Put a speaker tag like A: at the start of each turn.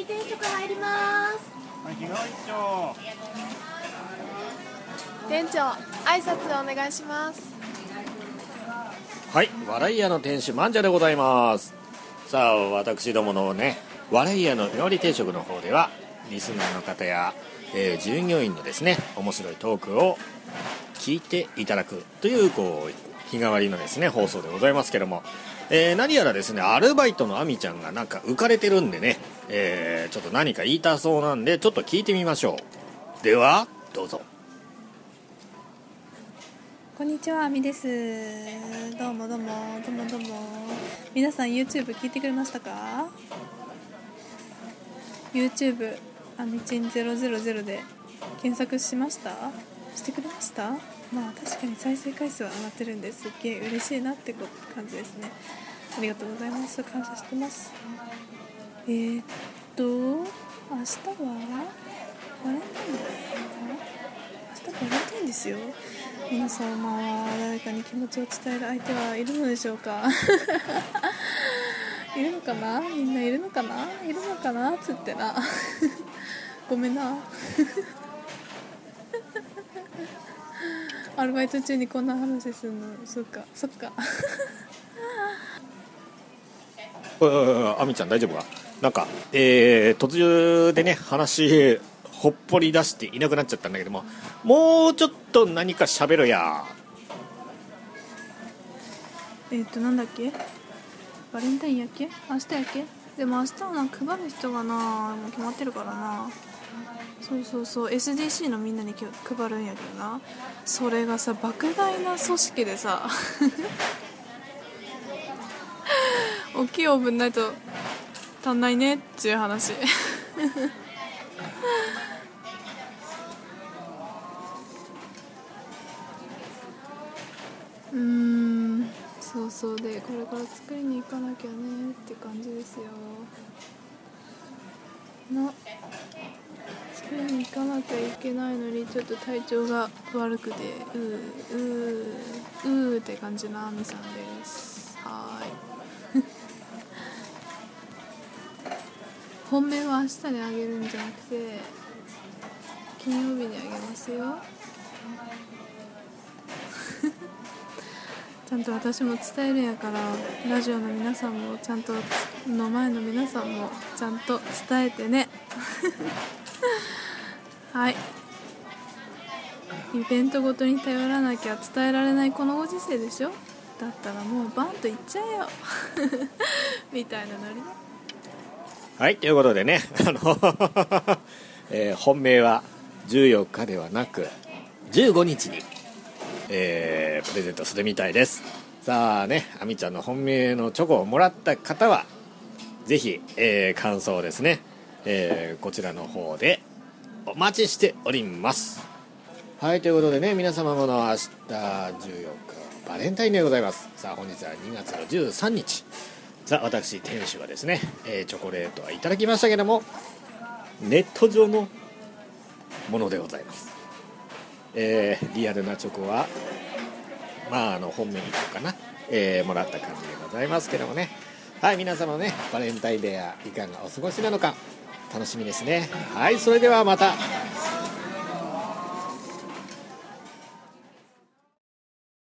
A: り定食入ります。
B: 店長挨拶お願いします
C: はい、笑い屋の店主マンジャでございますさあ私どものね笑い屋の料理定食の方ではリスナーの方や、えー従業員のですね面白いトークを聞いていただくというこう日替わりのですね放送でございますけども、えー何やらですねアルバイトのアミちゃんがなんか浮かれてるんでね、えーちょっと何か言いたそうなんでちょっと聞いてみましょうではどうぞ
D: こんにちは、あみです。どうもどうも、どうもどうも。皆さん YouTube 聞いてくれましたか ?YouTube、あみちん000で検索しました？してくれました？まあ確かに再生回数は上がってるんですっげえ嬉しいなってこ感じですね。ありがとうございます。感謝してます。えー、っと、明日はバレンタインですか明日バレンタインですよ。皆様は誰かに気持ちを伝える相手はいるのでしょうか？いるのかな？みんないるのかな？いるのかな？つってな。ごめんな。アルバイト中にこんな話するの？そっか。そっか。
C: おいおいおいアミちゃん大丈夫か？なんか、えー、途中でね話ほっぽり出していなくなっちゃったんだけどももうちょっと何か喋ろや。
D: えっ、となんだっけ？バレンタインやっけ？明日やっけ？でも明日はな配る人がなもう決まってるからなそうそうそう。SDC のみんなに配るんやけどな。それがさ莫大な組織でさ 大きいオーブンないと足んないねっていう話。うん。そうそう。でこれから作りに行かなきゃねって感じですよ。な作りに行かなきゃいけないのにちょっと体調が悪くてうーうーうーって感じのあみさんです。はーい。本命は明日にあげるんじゃなくて金曜日にあげますよ。ちゃんと私も伝えるんやからラジオの皆さんもちゃんとの前の皆さんもちゃんと伝えてね。はい。イベントごとに頼らなきゃ伝えられないこのご時世でしょ？だったらもうバンと言っちゃえよ。みたいなノリ
C: はいということでね あの、えー本命は14日ではなく15日に、えープレゼントするみたいです。さあねあみちゃんの本命のチョコをもらった方はぜひ、えー感想ですね、えーこちらの方でお待ちしております。はいということでね皆様もの明日14日バレンタインでございます。さあ本日は2月の13日。さあ私店主はですね、えーチョコレートはいただきましたけどもネット上のものでございます、えーリアルなチョコはまああの本命とかな、えーもらった感じでございますけどもね。はい皆様ねバレンタインデーやいかがお過ごしなのか楽しみですね。はいそれではまた。